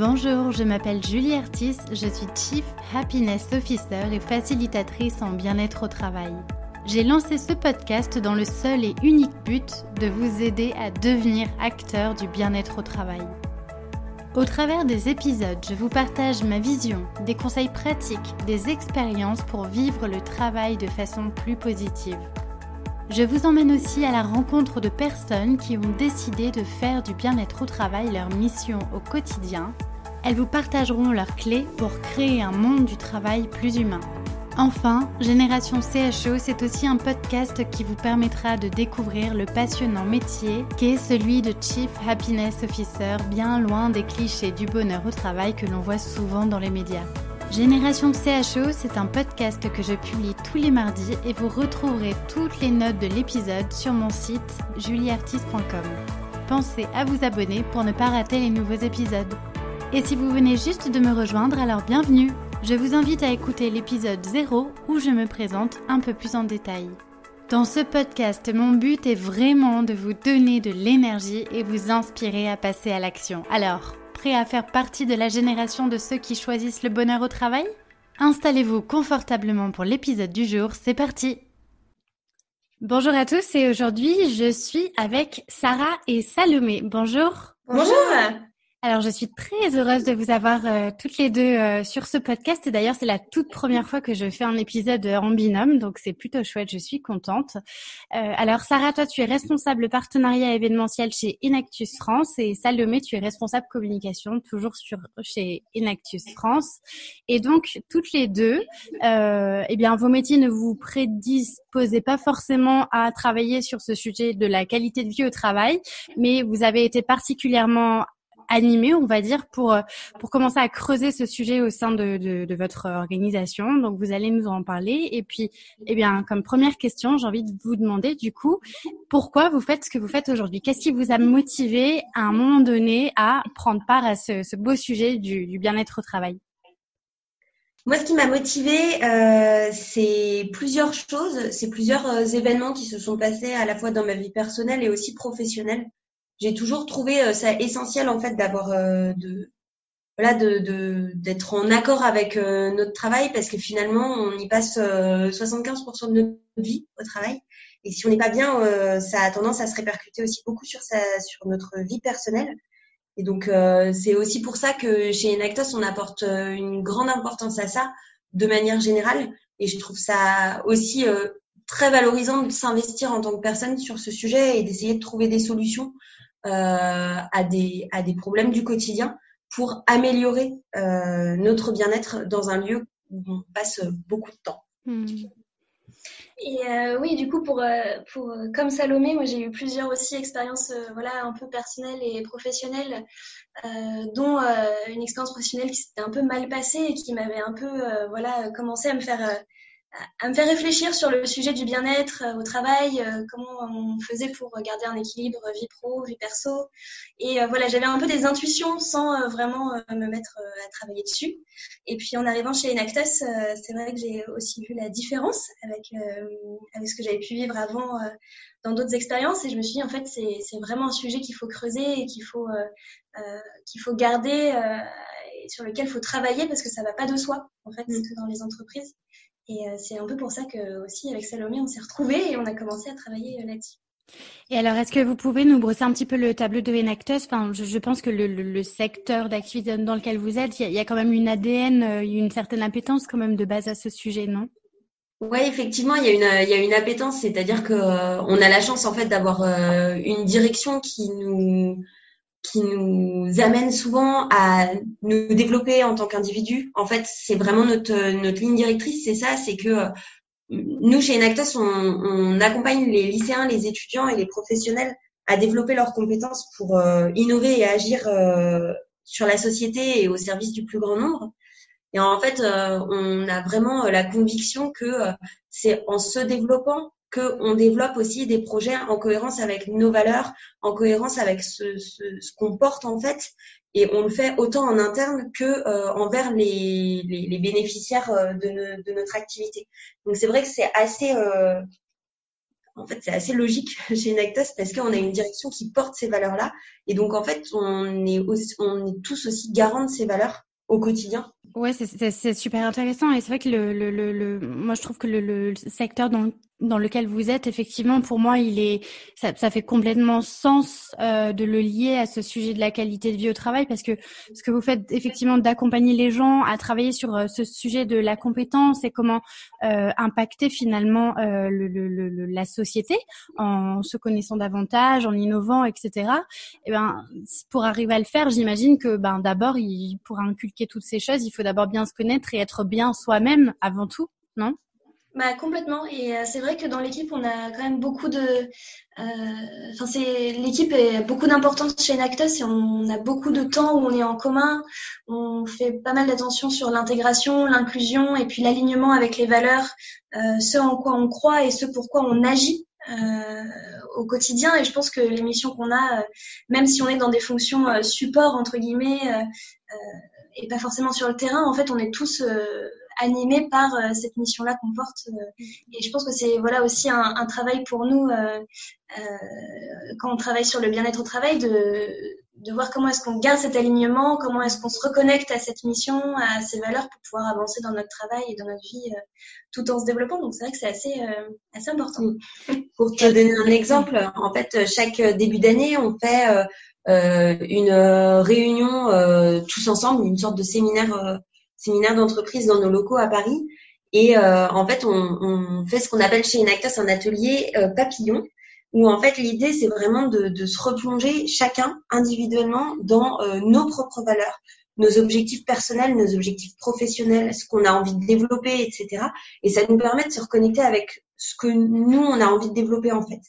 Bonjour, je m'appelle Julie Artis, je suis Chief Happiness Officer et facilitatrice en bien-être au travail. J'ai lancé ce podcast dans le seul et unique but de vous aider à devenir acteur du bien-être au travail. Au travers des épisodes, je vous partage ma vision, des conseils pratiques, des expériences pour vivre le travail de façon plus positive. Je vous emmène aussi à la rencontre de personnes qui ont décidé de faire du bien-être au travail leur mission au quotidien. Elles vous partageront leurs clés pour créer un monde du travail plus humain. Enfin, Génération CHO, c'est aussi un podcast qui vous permettra de découvrir le passionnant métier qu'est celui de Chief Happiness Officer, bien loin des clichés du bonheur au travail que l'on voit souvent dans les médias. Génération CHO, c'est un podcast que je publie tous les mardis et vous retrouverez toutes les notes de l'épisode sur mon site julieartiste.com. Pensez à vous abonner pour ne pas rater les nouveaux épisodes. Et si vous venez juste de me rejoindre, alors bienvenue Je vous invite à écouter l'épisode 0 où je me présente un peu plus en détail. Dans ce podcast, mon but est vraiment de vous donner de l'énergie et vous inspirer à passer à l'action. Alors, prêt à faire partie de la génération de ceux qui choisissent le bonheur au travail? Installez-vous confortablement pour l'épisode du jour, c'est parti Bonjour à tous et aujourd'hui je suis avec Sarah et Salomé. Bonjour Bonjour alors, je suis très heureuse de vous avoir euh, toutes les deux euh, sur ce podcast. Et d'ailleurs, c'est la toute première fois que je fais un épisode en binôme, donc c'est plutôt chouette. Je suis contente. Euh, alors, Sarah, toi, tu es responsable partenariat événementiel chez Inactus France, et Salomé, tu es responsable communication toujours sur chez Inactus France. Et donc, toutes les deux, eh bien, vos métiers ne vous prédisposez pas forcément à travailler sur ce sujet de la qualité de vie au travail, mais vous avez été particulièrement animé, on va dire, pour euh, pour commencer à creuser ce sujet au sein de, de, votre organisation. Donc, vous allez nous en parler. Et puis, eh bien, comme première question, j'ai envie de vous demander, du coup, pourquoi vous faites ce que vous faites aujourd'hui? Qu'est-ce qui vous a motivé à un moment donné à prendre part à ce, beau sujet du, du bien-être au travail? Moi, ce qui m'a motivée, euh, c'est plusieurs choses, c'est plusieurs euh, événements qui se sont passés à la fois dans ma vie personnelle et aussi professionnelle j'ai toujours trouvé euh, ça essentiel en fait d'avoir euh, de voilà de d'être en accord avec euh, notre travail parce que finalement on y passe 75% de notre vie au travail. Et si on n'est pas bien ça a tendance à se répercuter aussi beaucoup sur sa sur notre vie personnelle. Et donc c'est aussi pour ça que chez Enactos on apporte une grande importance à ça de manière générale. Et je trouve ça aussi très valorisant de s'investir en tant que personne sur ce sujet et d'essayer de trouver des solutions à, des, à des problèmes du quotidien pour améliorer euh, notre bien-être dans un lieu où on passe beaucoup de temps. Hmm. Et euh, oui, du coup, pour, euh, pour comme Salomé, moi j'ai eu plusieurs aussi expériences, voilà, un peu personnelles et professionnelles, dont une expérience professionnelle qui s'était un peu mal passée et qui m'avait un peu, voilà, commencé à me faire à me faire réfléchir sur le sujet du bien-être euh, au travail, euh, comment on faisait pour garder un équilibre vie pro, vie perso. Et euh, voilà, j'avais un peu des intuitions sans vraiment me mettre à travailler dessus. Et puis en arrivant chez Enactus, c'est vrai que j'ai aussi vu la différence avec, avec ce que j'avais pu vivre avant dans d'autres expériences. Et je me suis dit, en fait, c'est vraiment un sujet qu'il faut creuser et qu'il faut, qu'il faut garder et sur lequel il faut travailler parce que ça va pas de soi, en fait, mmh. dans les entreprises. Et euh, c'est un peu pour ça que aussi avec Salomé, on s'est retrouvés et on a commencé à travailler euh, là-dessus. Et alors, est-ce que vous pouvez nous brosser un petit peu le tableau de Enactus? Enfin, je, pense que le, secteur d'activité dans lequel vous êtes, il y, a, quand même une ADN, euh, une certaine appétence quand même de base à ce sujet, non? Oui, effectivement, il y a une, il y a une appétence, c'est-à-dire que on a la chance en fait d'avoir une direction qui nous qui nous amène souvent à nous développer en tant qu'individu. En fait, c'est vraiment notre, notre ligne directrice, c'est ça, c'est que euh, nous, chez Enactus, on, on, accompagne les lycéens, les étudiants et les professionnels à développer leurs compétences pour euh, innover et agir euh, sur la société et au service du plus grand nombre. Et en fait, on a vraiment la conviction que c'est en se développant qu'on développe aussi des projets en cohérence avec nos valeurs, en cohérence avec ce, qu'on porte en fait, et on le fait autant en interne que euh, envers les, bénéficiaires euh, de, notre activité. Donc c'est vrai que c'est assez, euh, en fait, c'est assez logique chez Nactos parce qu'on a une direction qui porte ces valeurs-là. Et donc, en fait, on est, tous aussi garants de ces valeurs au quotidien. Ouais, c'est super intéressant et c'est vrai que le, le, le, moi je trouve que le, le secteur dans dans lequel vous êtes, effectivement, pour moi, il est, ça, ça fait complètement sens euh, de le lier à ce sujet de la qualité de vie au travail, parce que ce que vous faites, effectivement, d'accompagner les gens à travailler sur euh, ce sujet de la compétence et comment euh, impacter finalement euh, le, le, la société en se connaissant davantage, en innovant, etc. Et eh ben, pour arriver à le faire, j'imagine que, ben, d'abord, pour inculquer toutes ces choses, il faut d'abord bien se connaître et être bien soi-même avant tout, non? Bah complètement. Et euh, c'est vrai que dans l'équipe on a quand même beaucoup de euh, enfin c'est l'équipe est beaucoup d'importance chez Nactus et on a beaucoup de temps où on est en commun. On fait pas mal d'attention sur l'intégration l'inclusion et puis l'alignement avec les valeurs euh, ce en quoi on croit et ce pourquoi on agit au quotidien. Et je pense que les missions qu'on a même si on est dans des fonctions support entre guillemets et pas forcément sur le terrain en fait on est tous animés par euh, cette mission-là qu'on porte. Euh, et je pense que c'est voilà aussi un, travail pour nous euh, quand on travaille sur le bien-être au travail de, de voir comment est-ce qu'on garde cet alignement, comment est-ce qu'on se reconnecte à cette mission, à ces valeurs pour pouvoir avancer dans notre travail et dans notre vie tout en se développant. Donc c'est vrai que c'est assez, assez important. Pour te donner un exemple, en fait, chaque début d'année, on fait une réunion tous ensemble, une sorte de séminaire séminaire d'entreprise dans nos locaux à Paris. Et euh, en fait, on, on, fait ce qu'on appelle chez Inactus un atelier euh, papillon, où en fait l'idée c'est vraiment de, de, se replonger chacun individuellement dans euh, nos propres valeurs, nos objectifs personnels, nos objectifs professionnels, ce qu'on a envie de développer, etc. Et ça nous permet de se reconnecter avec ce que nous on a envie de développer en fait.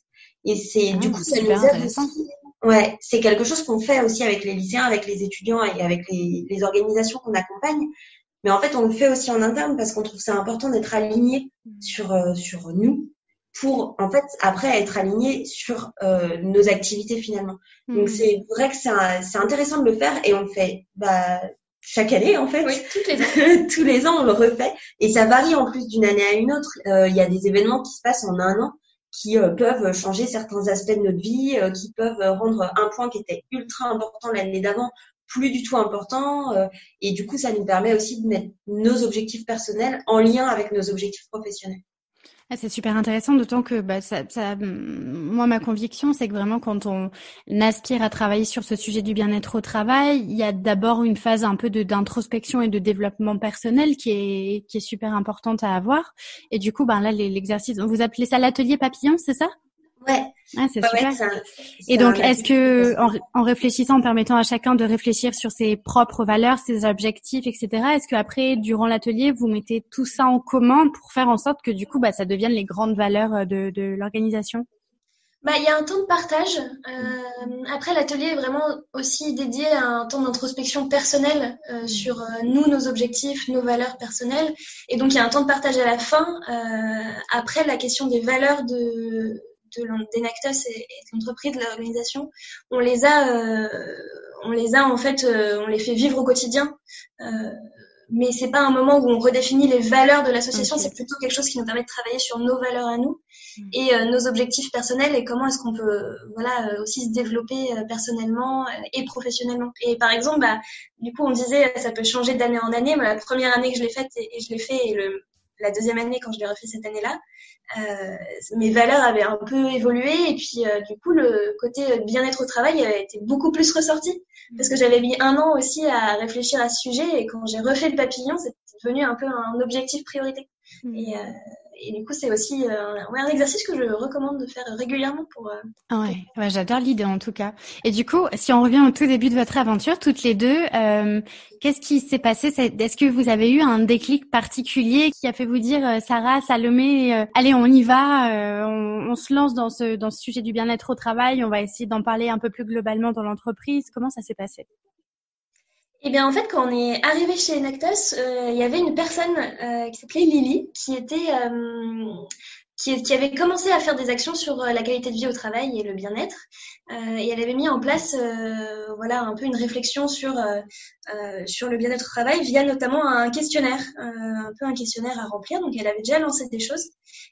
Et c'est du ah, coup ça nous aide aussi. Ouais, c'est quelque chose qu'on fait aussi avec les lycéens, avec les étudiants et avec les, les organisations qu'on accompagne. Mais en fait, on le fait aussi en interne parce qu'on trouve ça important d'être aligné sur euh, sur nous pour en fait après être aligné sur euh, nos activités finalement. Donc hmm. c'est vrai que c'est intéressant de le faire et on le fait bah chaque année en fait. Oui, tous les ans. tous les ans on le refait et ça varie en plus d'une année à une autre. Euh, il y a des événements qui se passent en un an qui peuvent changer certains aspects de notre vie, qui peuvent rendre un point qui était ultra important l'année d'avant plus du tout important. Euh, et du coup, ça nous permet aussi de mettre nos objectifs personnels en lien avec nos objectifs professionnels. Ah, c'est super intéressant, d'autant que bah, ça, ça, moi, ma conviction, c'est que vraiment, quand on aspire à travailler sur ce sujet du bien-être au travail, il y a d'abord une phase un peu d'introspection et de développement personnel qui est, qui est super importante à avoir. Et du coup, ben là, l'exercice, vous appelez ça l'atelier papillon, c'est ça? Ouais. Ah, c'est super. et donc, est-ce que, en, réfléchissant, en permettant à chacun de réfléchir sur ses propres valeurs, ses objectifs, etc., est-ce que après, durant l'atelier, vous mettez tout ça en commun pour faire en sorte que du coup, bah, ça devienne les grandes valeurs euh, de, de l'organisation? Bah, il y a un temps de partage. Euh, après, l'atelier est vraiment aussi dédié à un temps d'introspection personnelle euh, sur euh, nous, nos objectifs, nos valeurs personnelles. Et donc, il y a un temps de partage à la fin. Euh, après, la question des valeurs de, de d'Enactus et, et de l'entreprise, de l'organisation, on les a, euh, on les a en fait, euh, on les fait vivre au quotidien. Euh, mais c'est pas un moment où on redéfinit les valeurs de l'association, c'est plutôt quelque chose qui nous permet de travailler sur nos valeurs à nous mm. et euh, nos objectifs personnels et comment est-ce qu'on peut voilà aussi se développer personnellement et professionnellement. Et par exemple, bah, du coup, on disait ça peut changer d'année en année. Mais la première année que je l'ai faite et, et je l'ai fait et le, la deuxième année quand je l'ai refait cette année-là, euh, mes valeurs avaient un peu évolué et puis euh, du coup le côté bien-être au travail a été beaucoup plus ressorti parce que j'avais mis un an aussi à réfléchir à ce sujet et quand j'ai refait le papillon, c'était devenu un peu un objectif priorité. Et, euh, et du coup, c'est aussi euh, un exercice que je recommande de faire régulièrement pour. Euh, ah ouais, ouais j'adore l'idée en tout cas. Et du coup, si on revient au tout début de votre aventure, toutes les deux, euh, qu'est-ce qui s'est passé? Est-ce que vous avez eu un déclic particulier qui a fait vous dire, euh, Sarah, Salomé, allez, on y va, on, on, se lance dans ce dans ce sujet du bien-être au travail, on va essayer d'en parler un peu plus globalement dans l'entreprise. Comment ça s'est passé? Eh bien, en fait, quand on est arrivé chez Enactus, euh, il y avait une personne euh, qui s'appelait Lily, qui était, euh, qui, avait commencé à faire des actions sur euh, la qualité de vie au travail et le bien-être. Euh, et elle avait mis en place, euh, voilà, un peu une réflexion sur sur le bien-être au travail via notamment un questionnaire, un peu un questionnaire à remplir. Donc, elle avait déjà lancé des choses.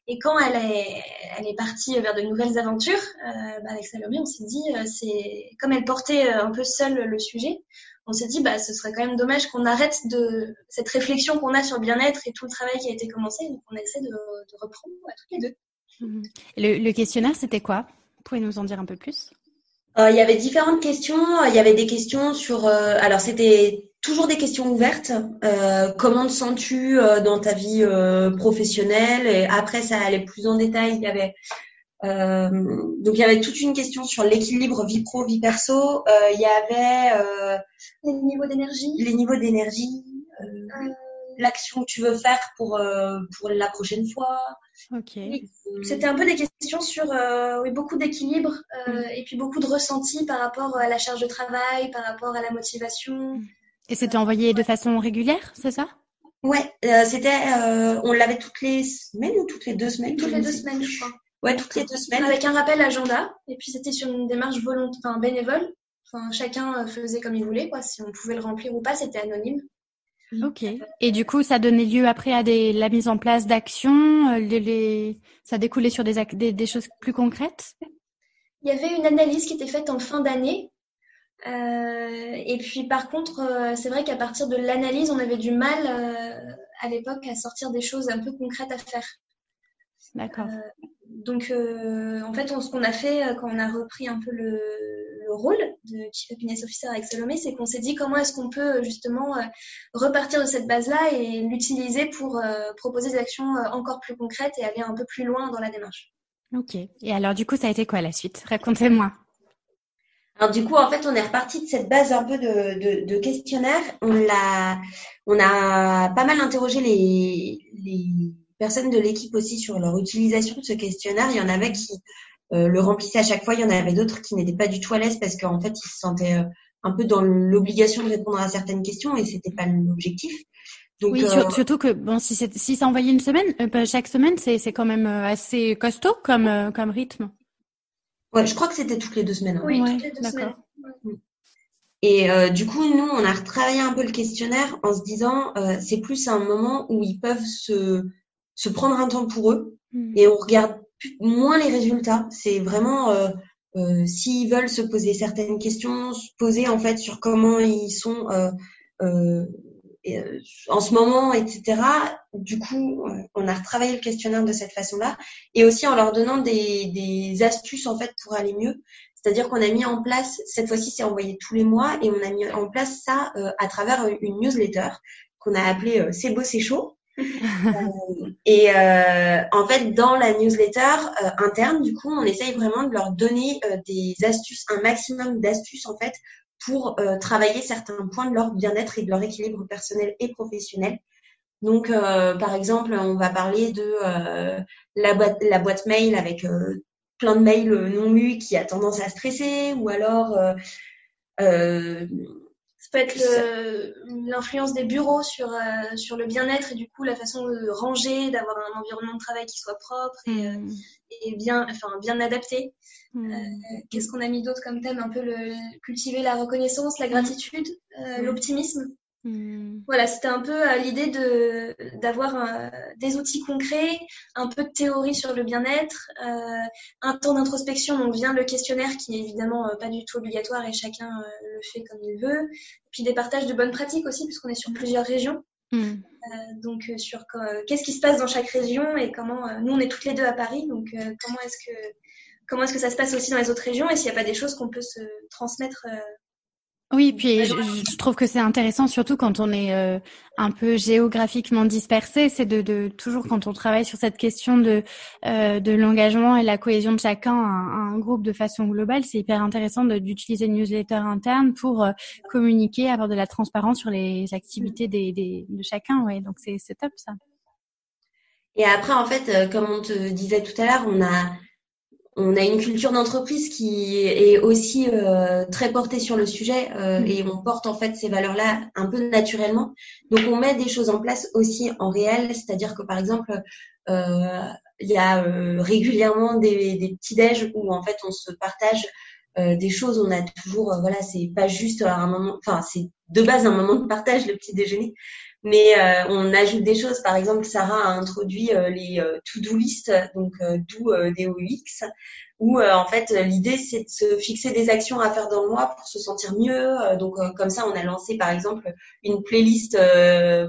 Et quand elle est elle est partie vers de nouvelles aventures bah, avec Salomé, on s'est dit, c'est comme elle portait un peu seule le sujet, on s'est dit bah ce serait quand même dommage qu'on arrête de cette réflexion qu'on a sur le bien-être et tout le travail qui a été commencé. Donc on essaie de, de reprendre à toutes les deux. Mhm. Le, questionnaire, c'était quoi? Vous pouvez nous en dire un peu plus? Euh, Il y avait différentes questions. Il y avait des questions sur. Euh, alors c'était toujours des questions ouvertes. Euh, comment te sens-tu dans ta vie professionnelle? Et après ça allait plus en détail. Il y avait euh, donc il y avait toute une question sur l'équilibre vie pro vie perso. Euh, il y avait euh, les niveaux d'énergie, les niveaux d'énergie, l'action que tu veux faire pour pour la prochaine fois. Ok. C'était un peu des questions sur oui, beaucoup d'équilibre mm. et puis beaucoup de ressenti par rapport à la charge de travail, par rapport à la motivation. Et c'était envoyé de façon régulière, c'est ça? Ouais, c'était on l'avait toutes les semaines ou toutes les deux semaines. Toutes les deux semaines, je crois. Ouais, toutes les deux semaines. Avec un rappel agenda. Et puis c'était sur une démarche volontaire, enfin bénévole. Enfin, chacun euh, faisait comme il voulait, quoi. Si on pouvait le remplir ou pas, c'était anonyme. Ok. Et du coup, ça donnait lieu après à des, la mise en place d'actions. Euh, les, les, ça découlait sur des, des, des, choses plus concrètes? Il y avait une analyse qui était faite en fin d'année. Euh, et puis, par contre, euh, c'est vrai qu'à partir de l'analyse, on avait du mal euh, à l'époque à sortir des choses un peu concrètes à faire. D'accord. Euh, donc, euh, en fait, ce qu'on a fait euh, quand on a repris un peu le, rôle de Chief Happiness Officer avec Salomé, c'est qu'on s'est dit comment est-ce qu'on peut justement repartir de cette base-là et l'utiliser pour proposer des actions encore plus concrètes et aller un peu plus loin dans la démarche. Ok. Et alors, du coup, ça a été quoi la suite? Racontez-moi. Alors du coup, en fait, on est reparti de cette base un peu de, de, questionnaire. On l'a, on a pas mal interrogé les, les personnes de l'équipe aussi sur leur utilisation de ce questionnaire. Il y en avait qui euh, le remplissaient à chaque fois. Il y en avait d'autres qui n'étaient pas du tout à l'aise parce qu'en fait, ils se sentaient euh, un peu dans l'obligation de répondre à certaines questions et c'était pas l'objectif. Donc, oui, euh, surtout que bon, si c'est si c'est envoyé une semaine, chaque semaine, c'est c'est quand même assez costaud comme comme rythme. Ouais, je crois que c'était toutes les deux semaines. Hein. Oui, toutes les deux semaines. Et du coup, nous, on a retravaillé un peu le questionnaire en se disant, c'est plus un moment où ils peuvent se se prendre un temps pour eux hmm. et on regarde moins les résultats. C'est vraiment euh, euh, s'ils veulent se poser certaines questions, se poser en fait sur comment ils sont euh, euh, euh en ce moment, etc. Du coup, on a retravaillé le questionnaire de cette façon-là et aussi en leur donnant des, des astuces en fait pour aller mieux. C'est-à-dire qu'on a mis en place, cette fois-ci c'est envoyé tous les mois et on a mis en place ça à travers une newsletter qu'on a appelée C'est beau, c'est chaud. Euh, et euh, en fait, dans la newsletter euh, interne, du coup, on essaye vraiment de leur donner des astuces, un maximum d'astuces en fait, pour travailler certains points de leur bien-être et de leur équilibre personnel et professionnel. Donc, par exemple, on va parler de la, boîte, la boîte mail avec plein de mails non lus qui a tendance à stresser, ou alors peut être l'influence des bureaux sur, euh, sur le bien-être et du coup la façon de ranger, d'avoir un environnement de travail qui soit propre et, euh, mm. et bien, enfin, bien adapté. Mm. Euh, qu'est-ce qu'on a mis d'autre comme thème? Un peu le, cultiver la reconnaissance, la gratitude, mm. l'optimisme. Hmm. Voilà, c'était un peu euh, l'idée de d'avoir euh, des outils concrets, un peu de théorie sur le bien-être, euh, un temps d'introspection, donc vient le questionnaire qui est évidemment pas du tout obligatoire et chacun le fait comme il veut, puis des partages de bonnes pratiques aussi puisqu'on est sur plusieurs régions. Hmm. donc sur qu'est-ce qui se passe dans chaque région et comment nous on est toutes les deux à Paris, donc comment est-ce que comment est-ce que ça se passe aussi dans les autres régions et s'il n'y a pas des choses qu'on peut se transmettre oui, puis je, trouve que c'est intéressant, surtout quand on est euh, un peu géographiquement dispersé, c'est de, de, toujours quand on travaille sur cette question de euh, de l'engagement et la cohésion de chacun, un, un groupe de façon globale, c'est hyper intéressant d'utiliser une newsletter interne pour euh, communiquer, avoir de la transparence sur les activités des, des de chacun. Ouais, donc c'est top ça. Et après, en fait, comme on te disait tout à l'heure, on a on a une culture d'entreprise qui est aussi euh, très portée sur le sujet euh, et on porte en fait ces valeurs-là un peu naturellement. Donc on met des choses en place aussi en réel, c'est-à-dire que par exemple, euh, il y a régulièrement des, des petits déj où en fait on se partage des choses. On a toujours, voilà, c'est pas juste un moment, enfin c'est de base un moment de partage le petit déjeuner, mais euh, on ajoute des choses. Par exemple, Sarah a introduit euh, les euh, to-do list, donc do D-O-U-X, où en fait l'idée c'est de se fixer des actions à faire dans le mois pour se sentir mieux. donc comme ça, on a lancé par exemple une playlist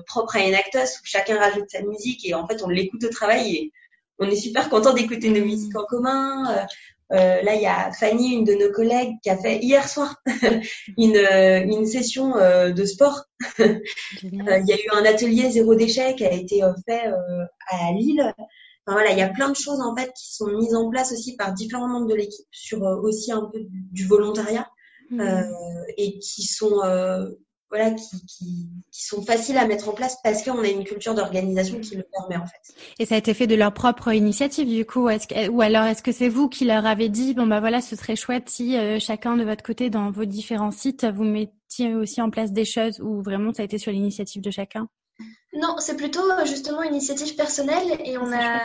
propre à Enactus où chacun rajoute sa musique et en fait on l'écoute au travail et on est super content d'écouter nos musiques en commun. Euh, là, il y a Fanny, une de nos collègues, qui a fait hier soir une, euh, une session euh, de sport. il y a eu un atelier zéro déchet qui a été fait à Lille. Enfin, voilà, il y a plein de choses en fait qui sont mises en place aussi par différents membres de l'équipe sur aussi un peu du, volontariat mmh. et qui sont voilà, qui, qui, qui, sont faciles à mettre en place parce qu'on a une culture d'organisation qui le permet en fait. Et ça a été fait de leur propre initiative du coup, ou alors est-ce que c'est vous qui leur avez dit bon bah voilà, ce serait chouette si euh, chacun de votre côté dans vos différents sites vous mettiez aussi en place des choses ou vraiment ça a été sur l'initiative de chacun? Non, c'est plutôt euh, justement une initiative personnelle et on a,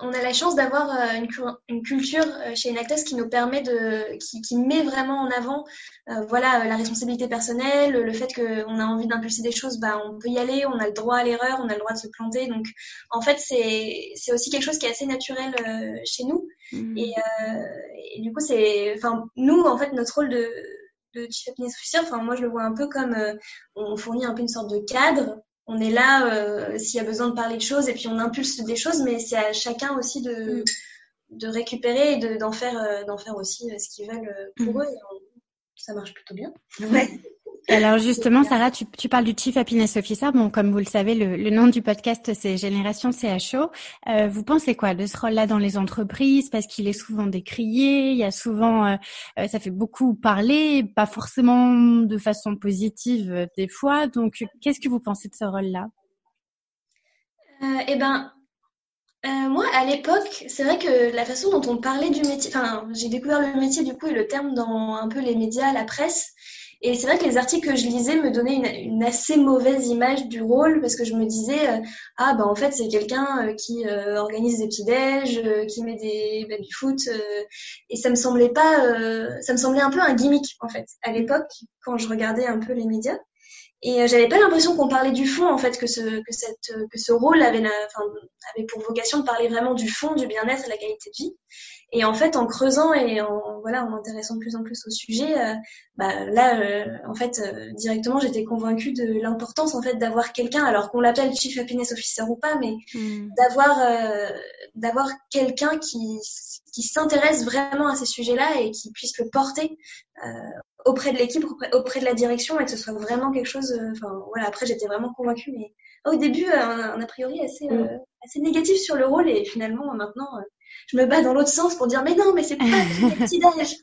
on a la chance d'avoir euh, une, une, culture euh, chez Enactus qui nous permet de, qui, qui met vraiment en avant, voilà, la responsabilité personnelle, le fait qu'on a envie d'impulser des choses, bah, on peut y aller, on a le droit à l'erreur, on a le droit de se planter. Donc, en fait, c'est, c'est aussi quelque chose qui est assez naturel chez nous. Mmh. Et, et, du coup, c'est, enfin, nous, en fait, notre rôle de, de chief happiness officer, enfin, moi, je le vois un peu comme, on fournit un peu une sorte de cadre on est là euh, s'il y a besoin de parler de choses et puis on impulse des choses, mais c'est à chacun aussi de, mm. de récupérer et d'en faire, euh, d'en faire aussi euh, ce qu'ils veulent pour mm. eux. ça marche plutôt bien. Ouais. Alors justement, Sarah, tu, parles du Chief Happiness Officer. Bon, comme vous le savez, le, nom du podcast, c'est Génération CHO. Euh, vous pensez quoi de ce rôle-là dans les entreprises? Parce qu'il est souvent décrié, il y a souvent, euh, euh, ça fait beaucoup parler, pas forcément de façon positive euh, des fois. Donc, qu'est-ce que vous pensez de ce rôle-là? Eh ben, moi, à l'époque, c'est vrai que la façon dont on parlait du métier, enfin, j'ai découvert le métier du coup et le terme dans un peu les médias, la presse. Et c'est vrai que les articles que je lisais me donnaient une, assez mauvaise image du rôle parce que je me disais euh, ah bah en fait c'est quelqu'un euh, qui euh, organise des petits déj, qui met des baby foot et ça me semblait pas ça me semblait un peu un gimmick en fait à l'époque quand je regardais un peu les médias. Et j'avais pas l'impression qu'on parlait du fond en fait que ce que cette que ce rôle avait avait pour vocation de parler vraiment du fond du bien-être et de la qualité de vie et en fait, en creusant et en voilà, en m'intéressant de plus en plus au sujet, euh, bah, là, euh, en fait, euh, directement, j'étais convaincue de l'importance en fait d'avoir quelqu'un, alors qu'on l'appelle Chief Happiness Officer ou pas, mais hmm. d'avoir d'avoir quelqu'un qui qui s'intéresse vraiment à ces sujets-là et qui puisse le porter auprès de l'équipe, auprès, de la direction, et que ce soit vraiment quelque chose. Enfin, voilà. Après, j'étais vraiment convaincue, mais au début, un, a priori assez hmm. assez négatif sur le rôle, et finalement, maintenant je me bats dans l'autre sens pour dire mais non, mais c'est pas petit déj.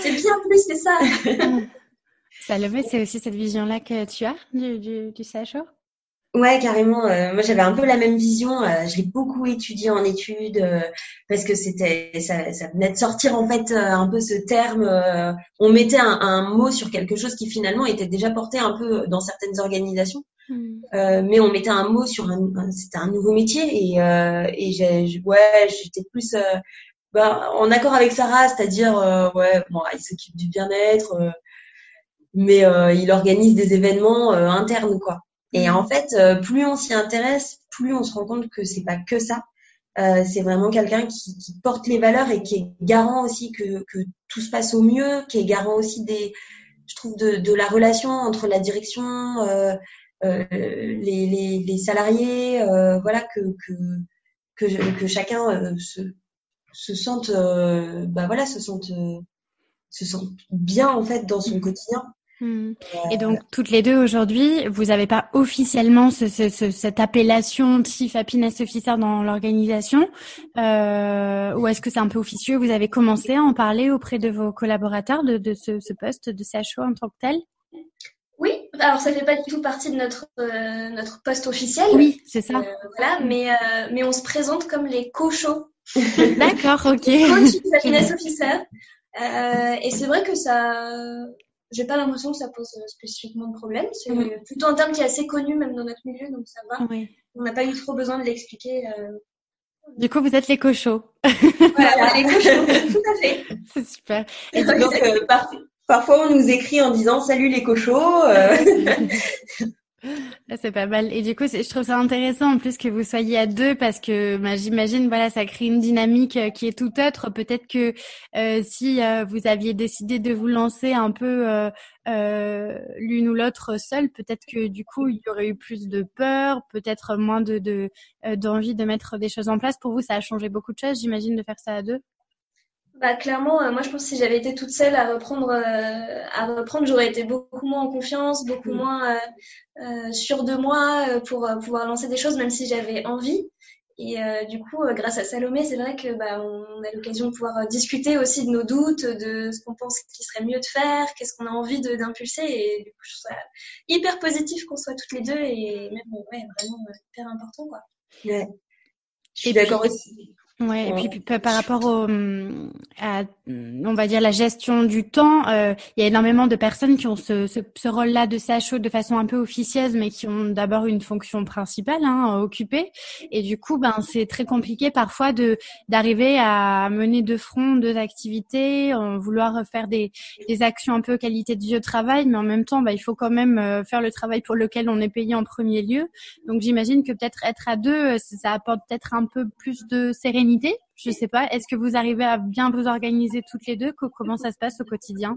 c'est bien plus que ça. Salomé, c'est aussi cette vision-là que tu as du, du, du CHO Ouais, carrément. Euh, moi, j'avais un peu la même vision. Euh, je l'ai beaucoup étudié en études euh, parce que c'était ça, ça, venait de sortir en fait un peu ce terme. on mettait un, un, mot sur quelque chose qui finalement était déjà porté un peu dans certaines organisations. Hmm. Euh, mais on mettait un mot sur un, c'était un nouveau métier et, euh, et j'ai, ouais, j'étais plus euh, bah, en accord avec Sarah, c'est-à-dire euh, ouais, bon, il s'occupe du bien-être, euh, mais il organise des événements internes quoi. Et hmm. en fait, plus on s'y intéresse, plus on se rend compte que c'est pas que ça. c'est vraiment quelqu'un qui, qui, porte les valeurs et qui est garant aussi que, que tout se passe au mieux, qui est garant aussi des, je trouve, de, de la relation entre la direction, euh, euh, les, les, les, salariés, euh, voilà que que que, que chacun euh, se se sente bah voilà se sente se sente bien en fait dans son mmh. quotidien mmh. Et donc toutes les deux aujourd'hui, vous n'avez pas officiellement ce, ce, cette appellation Chief Happiness Officer dans l'organisation, euh, ou est-ce que c'est un peu officieux? Vous avez commencé à en parler auprès de vos collaborateurs de, de ce, poste de CHO en tant que tel? Alors ça fait pas du tout partie de notre euh, notre poste officiel. Oui, c'est ça. Euh, voilà, mais euh, mais on se présente comme les co-shows. D'accord, ok. Coach happiness officer. et c'est vrai que ça, j'ai pas l'impression que ça pose spécifiquement de problème. C'est plutôt un terme qui est assez connu même dans notre milieu, donc ça va. On n'a pas eu trop besoin de l'expliquer Du coup, vous êtes les cochons. Voilà, les cochons, tout à fait. C'est super. Et donc, euh, parfois, on nous écrit en disant salut les cochons. Euh. C'est pas mal. Et du coup, je trouve ça intéressant en plus que vous soyez à deux parce que bah, j'imagine, voilà, ça crée une dynamique euh, qui est tout autre. Peut-être que euh, si euh, vous aviez décidé de vous lancer un peu euh, l'une ou l'autre seule, peut-être que du coup, il y aurait eu plus de peur, peut-être moins de d'envie de, de mettre des choses en place. Pour vous, ça a changé beaucoup de choses, j'imagine, de faire ça à deux. Bah clairement, euh, moi je pense que si j'avais été toute seule à reprendre, euh, à reprendre, j'aurais été beaucoup moins en confiance, beaucoup mm. moins euh, sûre de moi pour pouvoir lancer des choses, même si j'avais envie. Et du coup, grâce à Salomé, c'est vrai que bah, on a l'occasion de pouvoir discuter aussi de nos doutes, de ce qu'on pense qu'il serait mieux de faire, qu'est-ce qu'on a envie d'impulser. Et du coup, je trouve ça hyper positif qu'on soit toutes les deux et même ouais, vraiment hyper important quoi. Ouais. Je suis d'accord aussi. Ouais, et puis, par rapport au, hum, à, on va dire la gestion du temps, euh, il y a énormément de personnes qui ont ce, ce, ce rôle-là de SHO de façon un peu officieuse, mais qui ont d'abord une fonction principale hein, occupée. Et du coup, ben c'est très compliqué parfois de d'arriver à mener de front deux activités, en vouloir faire des, des actions un peu qualité de vie au travail, mais en même temps, ben, il faut quand même euh, faire le travail pour lequel on est payé en premier lieu. Donc j'imagine que peut-être être à deux, ça apporte peut-être un peu plus de sérénité je sais pas. Est-ce que vous arrivez à bien vous organiser toutes les deux? Comment ça se passe au quotidien?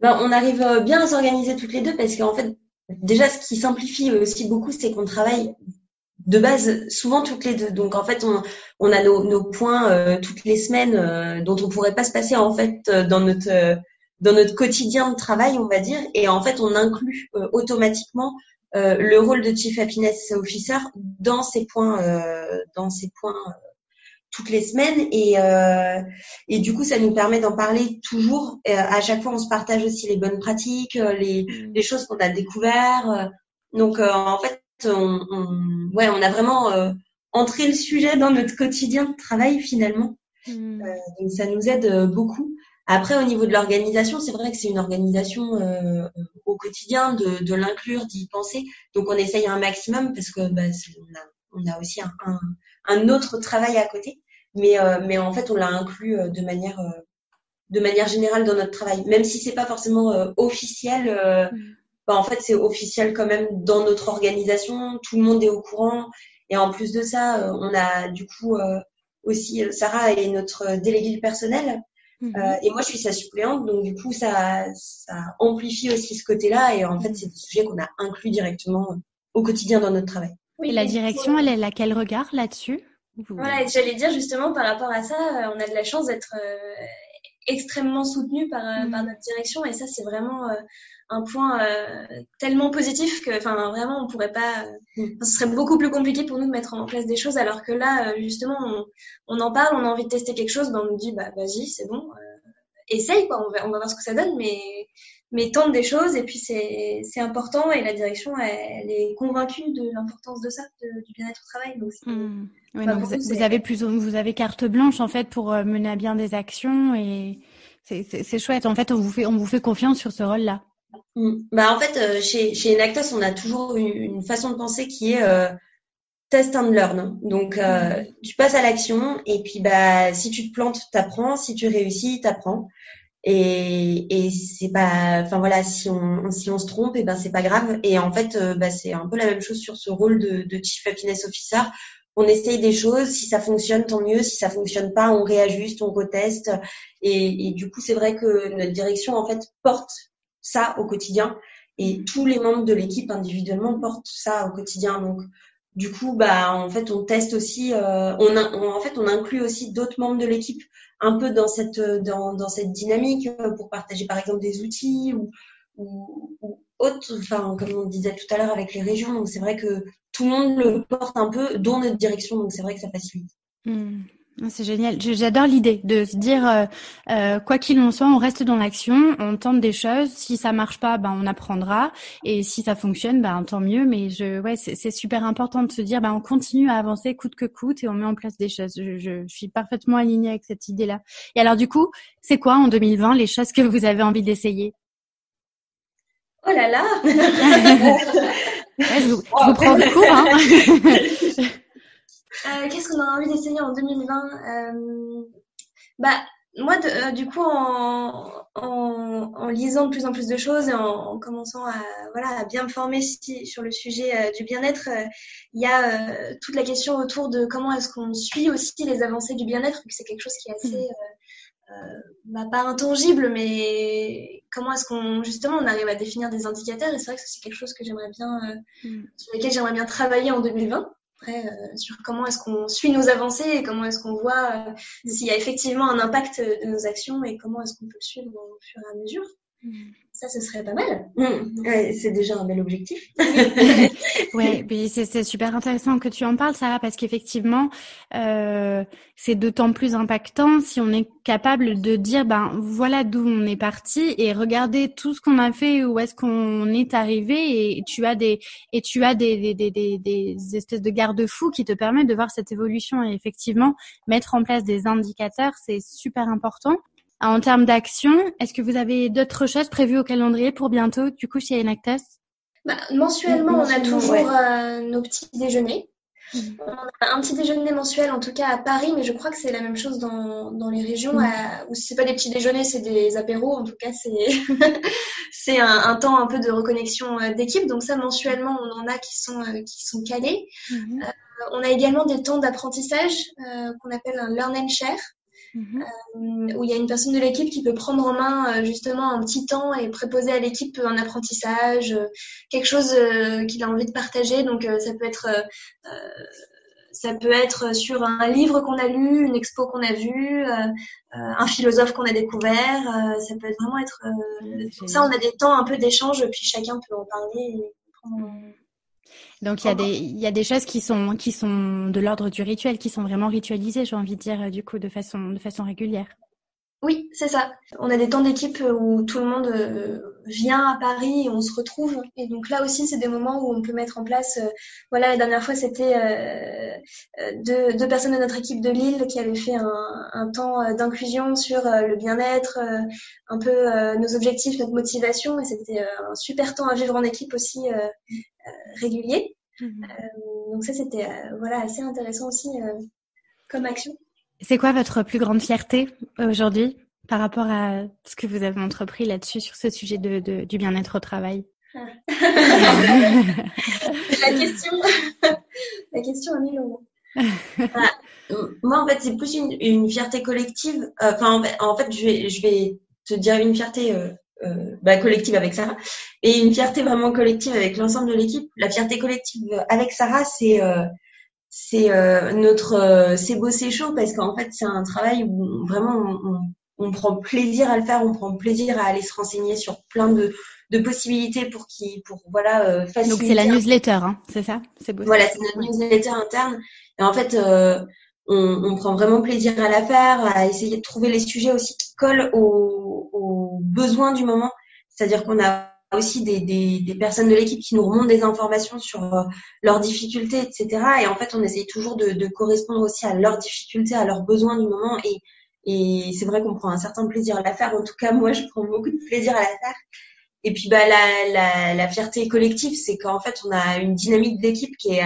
Ben, On arrive euh, bien à s'organiser toutes les deux parce qu'en fait, déjà, ce qui simplifie aussi beaucoup, c'est qu'on travaille de base souvent toutes les deux. Donc en fait, on, a nos, points euh, toutes les semaines euh, dont on pourrait pas se passer en fait dans notre dans notre quotidien de travail, on va dire. Et en fait, on inclut automatiquement euh, le rôle de Chief Happiness Officer dans ces points, euh, dans ces points euh, toutes les semaines et, et du coup ça nous permet d'en parler toujours. à chaque fois on se partage aussi les bonnes pratiques, les, mm. les choses qu'on a découvert. Donc en fait on, on, ouais on a vraiment entré le sujet dans notre quotidien de travail finalement. Mm. donc ça nous aide beaucoup. Après, au niveau de l'organisation, c'est vrai que c'est une organisation euh, au quotidien de, de l'inclure, d'y penser. Donc, on essaye un maximum parce que bah, on, a, on, a, aussi un, un, un, autre travail à côté. Mais, euh, mais en fait, on l'a inclus euh, de manière euh, de manière générale dans notre travail, même si c'est pas forcément officiel. Mm. Bah, en fait, c'est officiel quand même dans notre organisation. Tout le monde est au courant. Et en plus de ça, on a du coup aussi Sarah est notre déléguée personnel Mhm. Euh, et moi, je suis sa suppléante, donc du coup, ça, ça amplifie aussi ce côté-là. Et en fait, c'est des sujets qu'on a inclus directement au quotidien dans notre travail. Oui, et la direction, elle, elle a quel regard là-dessus? Ouais, j'allais dire justement par rapport à ça, euh, on a de la chance d'être euh, extrêmement soutenu par, mhm. par notre direction et ça c'est vraiment un point tellement positif que enfin vraiment on pourrait pas mhm. ce serait beaucoup plus compliqué pour nous de mettre en place des choses alors que là justement on, on en parle on a envie de tester quelque chose ben on nous dit bah vas-y c'est bon essaye quoi on va, on va voir ce que ça donne mais mais tente des choses et puis c'est important et la direction elle, est convaincue de l'importance de ça du bien-être au travail donc mmh. oui, donc vous, avez plus vous avez carte blanche en fait pour euh, mener à bien des actions et c'est chouette en fait on vous fait on vous fait confiance sur ce rôle là mmh. bah en fait euh, chez chez Enactos on a toujours une, façon de penser qui est euh, test and learn. Donc, euh, tu passes à l'action et puis bah si tu te plantes, t'apprends. Si tu réussis, t'apprends. Et, et c'est pas, enfin voilà, si on si on se trompe, et eh ben c'est pas grave. Et en fait, euh, bah, c'est un peu la même chose sur ce rôle de, de chief happiness officer. On essaye des choses, si ça fonctionne, tant mieux. Si ça fonctionne pas, on réajuste, on reteste. Et, et du coup, c'est vrai que notre direction en fait porte ça au quotidien. Et tous les membres de l'équipe individuellement portent ça au quotidien. Donc du coup, bah, en fait, on teste aussi, euh, on, en fait, on inclut aussi d'autres membres de l'équipe un peu dans cette, dans, dans cette dynamique euh, pour partager, par exemple, des outils ou, ou, ou autres, enfin, comme on disait tout à l'heure avec les régions. Donc, c'est vrai que tout le monde le porte un peu dans notre direction. Donc, c'est vrai que ça facilite. Mmh. Ah, c'est génial. J'adore l'idée de se dire, euh, euh, quoi qu'il en soit, on reste dans l'action, on tente des choses. Si ça marche pas, ben on apprendra, et si ça fonctionne, ben tant mieux. Mais je, ouais, c'est super important de se dire, ben on continue à avancer coûte que coûte et on met en place des choses. Je, je suis parfaitement alignée avec cette idée-là. Et alors du coup, c'est quoi en 2020 les choses que vous avez envie d'essayer? Oh là là je, vous, prends le cours. Hein Qu'est-ce qu'on a envie d'essayer en 2020 Bah, moi, du coup, en, en, lisant de plus en plus de choses et en, commençant à, voilà, à bien me former sur le sujet du bien-être, il y a toute la question autour de comment est-ce qu'on suit aussi les avancées du bien-être, que c'est quelque chose qui est assez. Euh, bah, pas intangible, mais comment est-ce qu'on justement on arrive à définir des indicateurs Et c'est vrai que c'est quelque chose que j'aimerais bien, euh, mm. sur lequel j'aimerais bien travailler en 2020. Après, euh, sur comment est-ce qu'on suit nos avancées et comment est-ce qu'on voit s'il y a effectivement un impact de nos actions et comment est-ce qu'on peut le suivre au fur et à mesure. Mm. Ça, ce serait pas mal. Mm. c'est déjà un bel objectif. ouais, puis c'est super intéressant que tu en parles, Sarah, parce qu'effectivement, euh, c'est d'autant plus impactant si on est capable de dire, ben voilà d'où on est parti et regarder tout ce qu'on a fait, où est-ce qu'on est arrivé, et tu as des et tu as des des, des, des espèces de garde-fous qui te permettent de voir cette évolution et effectivement mettre en place des indicateurs, c'est super important. En termes d'action, est-ce que vous avez d'autres choses prévues au calendrier pour bientôt, du coup, chez Enactus? Bah, Mensuellement, on a toujours euh, nos petits déjeuners. Mm. On a un petit déjeuner mensuel, en tout cas à Paris, mais je crois que c'est la même chose dans, dans les régions mm. où c'est pas des petits déjeuners, c'est des apéros. En tout cas, c'est c'est un, un, temps un peu de reconnexion euh, d'équipe. Donc ça, mensuellement, on en a qui sont euh, qui sont calés. Mm-hmm. on a également des temps d'apprentissage qu'on appelle un learn and share. Mhm. Euh, où il y a une personne de l'équipe qui peut prendre en main euh, justement un petit temps et préposer à l'équipe un apprentissage, euh, quelque chose qu'il a envie de partager. Donc ça peut être ça peut être sur un livre qu'on a lu, une expo qu'on a vue, un philosophe qu'on a découvert. ça peut vraiment être. Pour ça, on a des temps un peu d'échange, puis chacun peut en parler et prendre donc il y a des il y a des choses qui sont qui sont de l'ordre du rituel, qui sont vraiment ritualisées, j'ai envie de dire du coup de façon de façon régulière. Oui, c'est ça. On a des temps d'équipe où tout le monde euh, vient à Paris et on se retrouve. Et donc là aussi, c'est des moments où on peut mettre en place. Euh, voilà, la dernière fois, c'était euh, deux, deux, personnes de notre équipe de Lille qui avaient fait un, un temps d'inclusion sur le bien-être, un peu nos objectifs, notre motivation. Et c'était un super temps à vivre en équipe aussi régulier. Mmh. donc ça, c'était voilà assez intéressant aussi comme action. C'est quoi votre plus grande fierté aujourd'hui par rapport à ce que vous avez entrepris là-dessus sur ce sujet de, du bien-être au travail? La question, la question à 1000 euros. moi, en fait, c'est plus une, fierté collective. Euh, enfin, en fait, je vais, te dire une fierté euh, euh, bah, collective avec Sarah et une fierté vraiment collective avec l'ensemble de l'équipe. La fierté collective avec Sarah, c'est c'est euh, notre euh, c'est beau c'est chaud parce qu'en fait c'est un travail où vraiment on, on, prend plaisir à le faire, on prend plaisir à aller se renseigner sur plein de, de possibilités pour qui pour voilà euh, faciliter. Donc c'est la newsletter, hein, c'est ça? C'est beau. Voilà, c'est notre newsletter interne et en fait euh, on, on, prend vraiment plaisir à la faire, à essayer de trouver les sujets aussi qui collent aux, aux besoins du moment. C'est-à-dire qu'on a aussi des, des, des personnes de l'équipe qui nous remontent des informations sur euh, leurs difficultés, etc. Et en fait, on essaye toujours de, de, correspondre aussi à leurs difficultés, à leurs besoins du moment. Et, et c'est vrai qu'on prend un certain plaisir à la faire. En tout cas, moi, je prends beaucoup de plaisir à la faire. Et puis, bah, la, la, la fierté collective, c'est qu'en fait, on a une dynamique d'équipe qui est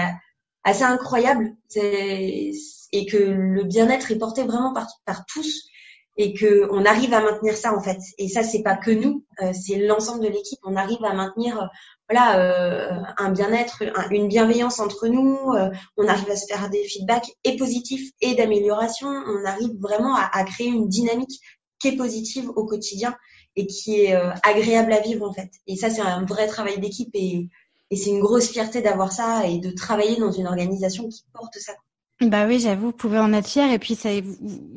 assez incroyable. Et que le bien-être est porté vraiment par, par tous et que on arrive à maintenir ça en fait. Et ça, c'est pas que nous, euh, c'est l'ensemble de l'équipe. On arrive à maintenir euh, voilà euh, un bien-être, une bienveillance entre nous. on arrive à se faire des feedbacks et positifs et d'amélioration. On arrive vraiment à, créer une dynamique qui est positive au quotidien et qui est agréable à vivre en fait. Et ça, c'est un vrai travail d'équipe et, et c'est une grosse fierté d'avoir ça et de travailler dans une organisation qui porte ça. Bah oui, j'avoue, vous pouvez en être fier. Et puis ça,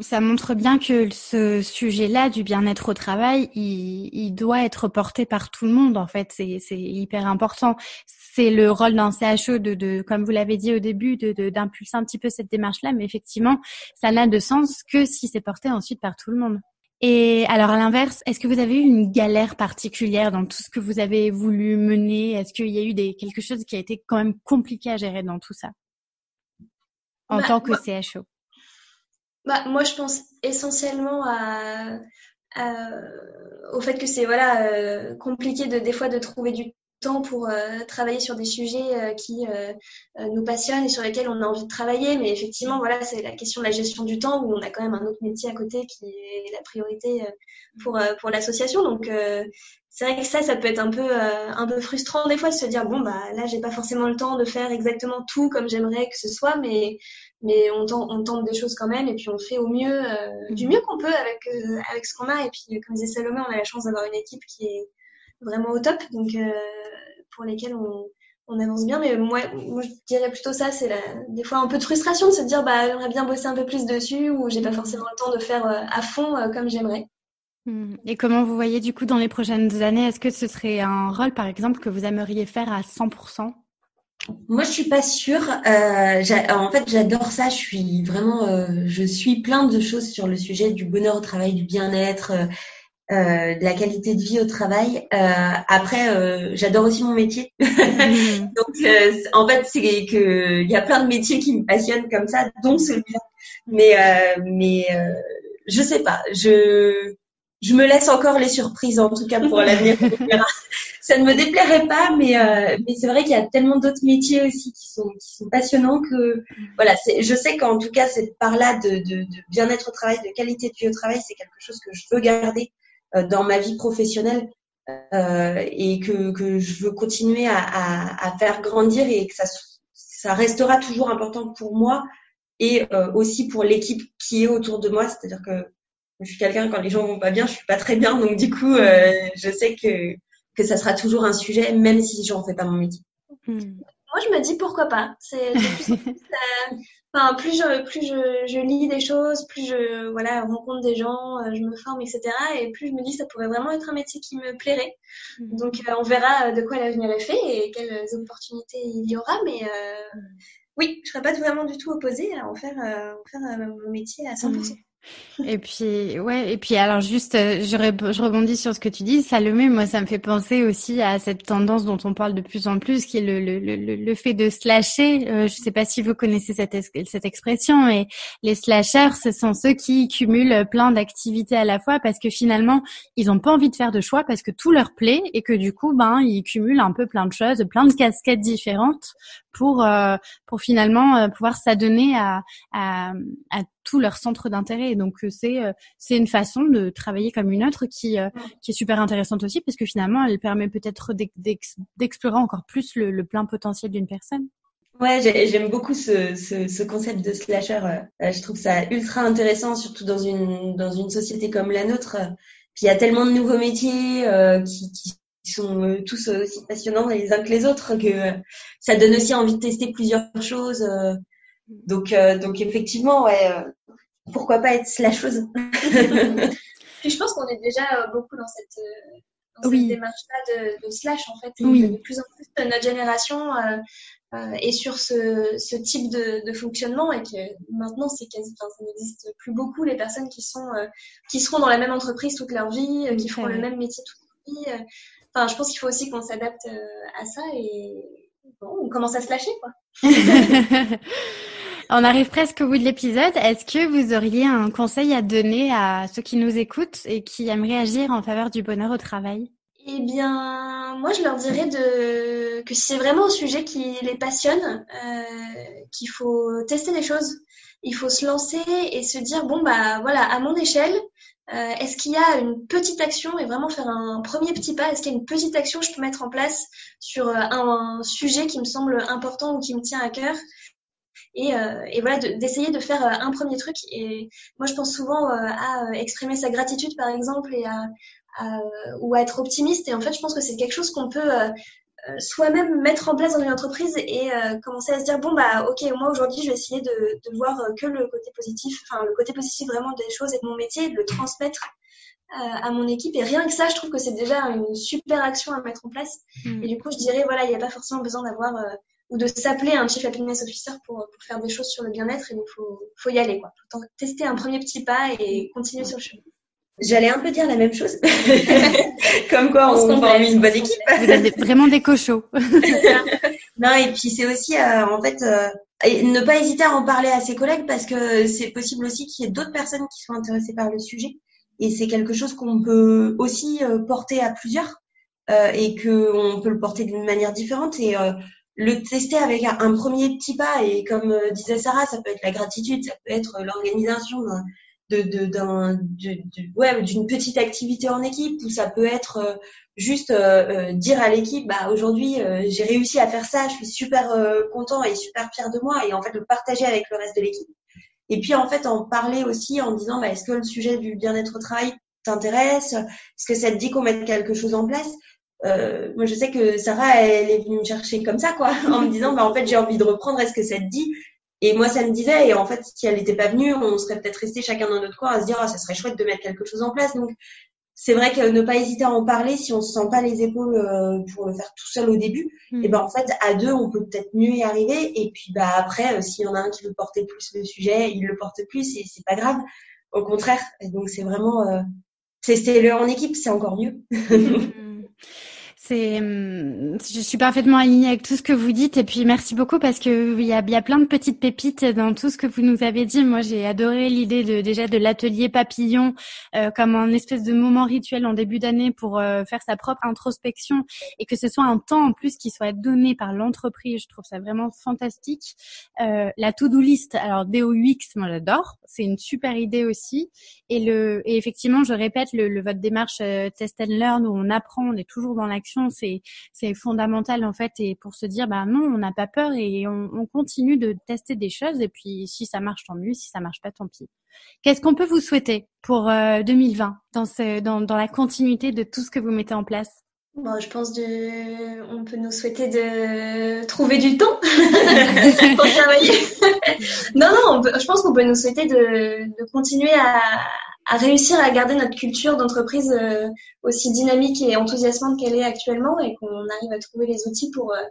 ça montre bien que ce sujet-là du bien-être au travail, il, il, doit être porté par tout le monde. En fait, c'est hyper important. C'est le rôle d'un CHO de, de, comme vous l'avez dit au début, de d'impulser un petit peu cette démarche-là. Mais effectivement, ça n'a de sens que si c'est porté ensuite par tout le monde. Et alors à l'inverse, est-ce que vous avez eu une galère particulière dans tout ce que vous avez voulu mener? Est-ce qu'il y a eu des quelque chose qui a été quand même compliqué à gérer dans tout ça? En bah, tant que CHO bah, Moi, je pense essentiellement à, au fait que c'est voilà euh, compliqué de des fois de trouver du temps pour euh, travailler sur des sujets euh, qui euh, nous passionnent et sur lesquels on a envie de travailler. Mais effectivement, voilà, c'est la question de la gestion du temps où on a quand même un autre métier à côté qui est la priorité pour, pour l'association. Donc, c'est vrai que ça, ça peut être un peu, un peu frustrant des fois de se dire, bon, bah là, j'ai pas forcément le temps de faire exactement tout comme j'aimerais que ce soit, mais, mais on, tente, on tente des choses quand même et puis on fait au mieux, du mmh. mieux qu'on peut avec, avec ce qu'on a. Et puis, comme disait Salomé, on a la chance d'avoir une équipe qui est vraiment au top, donc euh, pour lesquels on, on, avance bien. Mais moi, moi, je dirais plutôt ça, c'est des fois un peu de frustration de se dire, bah, j'aimerais bien bosser un peu plus dessus ou j'ai pas forcément le temps de faire euh, à fond euh, comme j'aimerais. Hmm. Et comment vous voyez du coup dans les prochaines années Est-ce que ce serait un rôle, par exemple, que vous aimeriez faire à 100% moi, je suis pas sûre. Euh, en fait, j'adore ça. Je suis vraiment, je suis plein de choses sur le sujet du bonheur au travail, du bien-être, euh, de la qualité de vie au travail. Euh, après, euh, j'adore aussi mon métier. Donc, euh, en fait, c'est que il y a plein de métiers qui me passionnent comme ça, dont celui-là. Mais, mais je sais pas. Je je me laisse encore les surprises, en tout cas pour l'avenir. ça ne me déplairait pas, mais mais c'est vrai qu'il y a tellement d'autres métiers aussi qui sont qui sont passionnants que voilà. Je sais qu'en tout cas cette part-là de, de, de bien-être au travail, de qualité de vie au travail, c'est quelque chose que je veux garder euh, dans ma vie professionnelle euh, et que, que je veux continuer à, à, à, faire grandir et que ça, ça restera toujours important pour moi et euh, aussi pour l'équipe qui est autour de moi. C'est-à-dire que je suis quelqu'un quand les gens vont pas bien, je suis pas très bien, donc du coup, euh, je sais que que ça sera toujours un sujet, même si j'en fais pas mon métier. Hmm. Moi, je me dis pourquoi pas. C'est Enfin, plus je, plus je, je, lis des choses, plus je voilà, rencontre des gens, euh, je me forme, etc. Et plus je me dis ça pourrait vraiment être un métier qui me plairait. Mhm. Donc euh, on verra de quoi l'avenir est fait et quelles opportunités il y aura. Mais euh, oui, je serais pas vraiment du tout opposée à en faire, euh, en faire mon métier à 100%. Et puis ouais, et puis alors juste, euh, je, je rebondis sur ce que tu dis, Salomé. Moi, ça me fait penser aussi à cette tendance dont on parle de plus en plus, qui est le, le, le, le fait de slasher. Euh, je sais pas si vous connaissez cette, cette expression, et les slashers, ce sont ceux qui cumulent plein d'activités à la fois parce que finalement, ils ont pas envie de faire de choix parce que tout leur plaît et que du coup, ben, ils cumulent un peu plein de choses, plein de casquettes différentes pour euh, pour finalement euh, pouvoir s'adonner à, à, à tout leur centre d'intérêt. Donc euh, c'est c'est une façon de travailler comme une autre qui qui est super intéressante aussi parce que finalement elle permet peut-être d'explorer encore plus le, le plein potentiel d'une personne. Ouais, j'aime beaucoup ce, ce, ce, concept de slasher. je trouve ça ultra intéressant, surtout dans une dans une société comme la nôtre. Puis il y a tellement de nouveaux métiers qui, qui sont euh, tous euh, aussi passionnants les uns que les autres que euh, ça donne aussi envie de tester plusieurs choses. donc, donc effectivement, ouais, pourquoi pas être la chose je pense qu'on est déjà beaucoup dans cette, dans cette démarche-là de, de, slash en fait. De plus en plus, notre génération euh, est sur ce, ce type de, de, fonctionnement et que maintenant c'est quasi, enfin, ça n'existe plus beaucoup les personnes qui sont, qui seront dans la même entreprise toute leur vie, qui feront le même métier toute leur vie. Enfin, je pense qu'il faut aussi qu'on s'adapte euh, à ça et bon, on commence à se lâcher, quoi. on arrive presque au bout de l'épisode. Est-ce que vous auriez un conseil à donner à ceux qui nous écoutent et qui aimeraient agir en faveur du bonheur au travail? Eh bien, moi, je leur dirais de... que si c'est vraiment un sujet qui les passionne, euh, qu'il faut tester des choses, il faut se lancer et se dire bon bah voilà, à mon échelle, euh, est-ce qu'il y a une petite action et vraiment faire un premier petit pas? Est-ce qu'il y a une petite action que je peux mettre en place sur euh, un, sujet qui me semble important ou qui me tient à cœur? Et, euh, voilà d'essayer de, faire un premier truc. Et moi je pense souvent à exprimer sa gratitude par exemple et à, ou à être optimiste. Et en fait je pense que c'est quelque chose qu'on peut soi-même mettre en place dans une entreprise et euh, commencer à se dire bon bah ok moi aujourd'hui je vais essayer de, de voir euh, que le côté positif enfin le côté positif vraiment des choses et de mon métier de le transmettre à mon équipe. Et rien que ça je trouve que c'est déjà une super action à mettre en place. Mm. et du coup je dirais voilà il n'y a pas forcément besoin d'avoir ou de s'appeler un chief happiness officer pour, pour faire des choses sur le bien-être. Et donc faut faut y aller quoi. Faut tester un premier petit pas et continuer sur le chemin J'allais un peu dire la même chose. Comme quoi, on, on forme une bonne équipe. Vous êtes vraiment des cochons. non, et puis c'est aussi, euh, en fait, euh, ne pas hésiter à en parler à ses collègues parce que c'est possible aussi qu'il y ait d'autres personnes qui soient intéressées par le sujet. Et c'est quelque chose qu'on peut aussi euh, porter à plusieurs. et que on peut le porter d'une manière différente et le tester avec un, premier petit pas et comme disait Sarah, ça peut être la gratitude, ça peut être l'organisation de, de, d'une petite activité en équipe ou ça peut être juste dire à l'équipe bah aujourd'hui j'ai réussi à faire ça je suis super content et super fier de moi et en fait le partager avec le reste de l'équipe. Et puis en fait en parler aussi en disant bah, est-ce que le sujet du bien-être au travail t'intéresse? Est-ce que ça te dit qu'on mette quelque chose en place? Euh, Moi je sais que Sarah elle est venue me chercher comme ça quoi, en me disant bah en fait j'ai envie de reprendre, est-ce que ça te dit? Et moi ça me disait et en fait si elle n'était pas venue, on serait peut-être resté chacun dans notre coin à se dire ah ça serait chouette de mettre quelque chose en place. Donc c'est vrai que ne pas hésiter à en parler si on se sent pas les épaules euh, pour le faire tout seul au début, hmm. et ben en fait à deux on peut peut-être mieux y arriver et puis bah après euh, s'il y en a un qui veut porter plus le sujet, il le porte plus et c'est pas grave. Au contraire, donc c'est vraiment euh, tester-le en équipe, c'est encore mieux. Hmm. C'est, hum, je suis parfaitement alignée avec tout ce que vous dites et puis merci beaucoup parce que il y a, plein de petites pépites dans tout ce que vous nous avez dit. Moi, j'ai adoré l'idée de déjà de l'atelier papillon euh, comme un espèce de moment rituel en début d'année pour euh, faire sa propre introspection et que ce soit un temps en plus qui soit donné par l'entreprise. Je trouve ça vraiment fantastique. Euh, la to-do list, alors DOUX, moi j'adore. C'est une super idée aussi. Et le, et effectivement, je répète le, le votre démarche euh, test and learn où on apprend, on est toujours dans l'action c'est fondamental en fait et pour se dire bah non, on n'a pas peur et on, continue de tester des choses et puis si ça marche tant mieux, si ça marche pas tant pis. Qu'est-ce qu'on peut vous souhaiter pour 2020 euh, dans ce dans dans la continuité de tout ce que vous mettez en place? Bon, je pense de, on peut nous souhaiter de trouver du temps pour travailler. non, non, je pense qu'on peut nous souhaiter de, de continuer à, à réussir à garder notre culture d'entreprise euh, aussi dynamique et enthousiasmante qu'elle est actuellement et qu'on arrive à trouver les outils pour euh,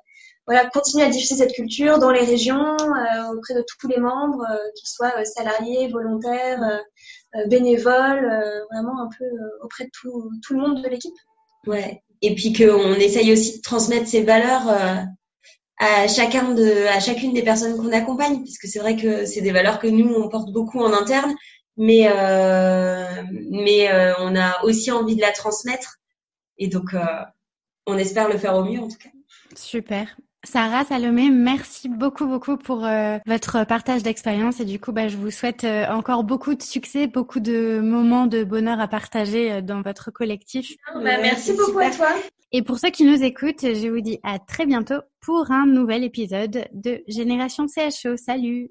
voilà, continuer à diffuser cette culture dans les régions, euh, auprès de tous les membres, qu'ils soient salariés, volontaires, bénévoles, vraiment un peu auprès de tout, le monde de l'équipe. Ouais. Et puis qu'on essaye aussi de transmettre ces valeurs à chacun de, à chacune des personnes qu'on accompagne, puisque c'est vrai que c'est des valeurs que nous on porte beaucoup en interne mais euh, mais euh, on a aussi envie de la transmettre et donc euh, on espère le faire au mieux en tout cas. Super. Sarah Salomé, merci beaucoup beaucoup pour votre partage d'expérience et du coup bah, je vous souhaite encore beaucoup de succès, beaucoup de moments de bonheur à partager dans votre collectif. Ah, bah, merci beaucoup à toi. Et pour ceux qui nous écoutent, je vous dis à très bientôt pour un nouvel épisode de Génération CHO. Salut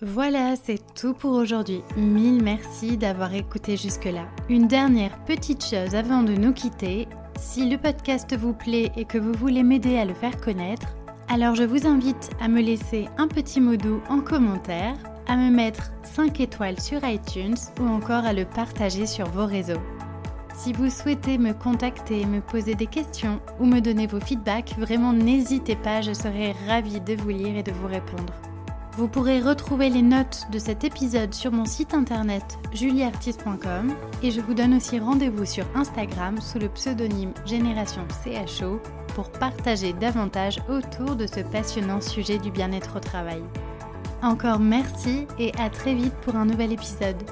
voilà, c'est tout pour aujourd'hui. Mille merci d'avoir écouté jusque-là. Une dernière petite chose avant de nous quitter. Si le podcast vous plaît et que vous voulez m'aider à le faire connaître, alors je vous invite à me laisser un petit mot doux en commentaire, à me mettre 5 étoiles sur iTunes ou encore à le partager sur vos réseaux. Si vous souhaitez me contacter, me poser des questions ou me donner vos feedbacks, vraiment n'hésitez pas, je serai ravie de vous lire et de vous répondre. Vous pourrez retrouver les notes de cet épisode sur mon site internet julieartiste.com et je vous donne aussi rendez-vous sur Instagram sous le pseudonyme Génération CHO pour partager davantage autour de ce passionnant sujet du bien-être au travail. Encore merci et à très vite pour un nouvel épisode.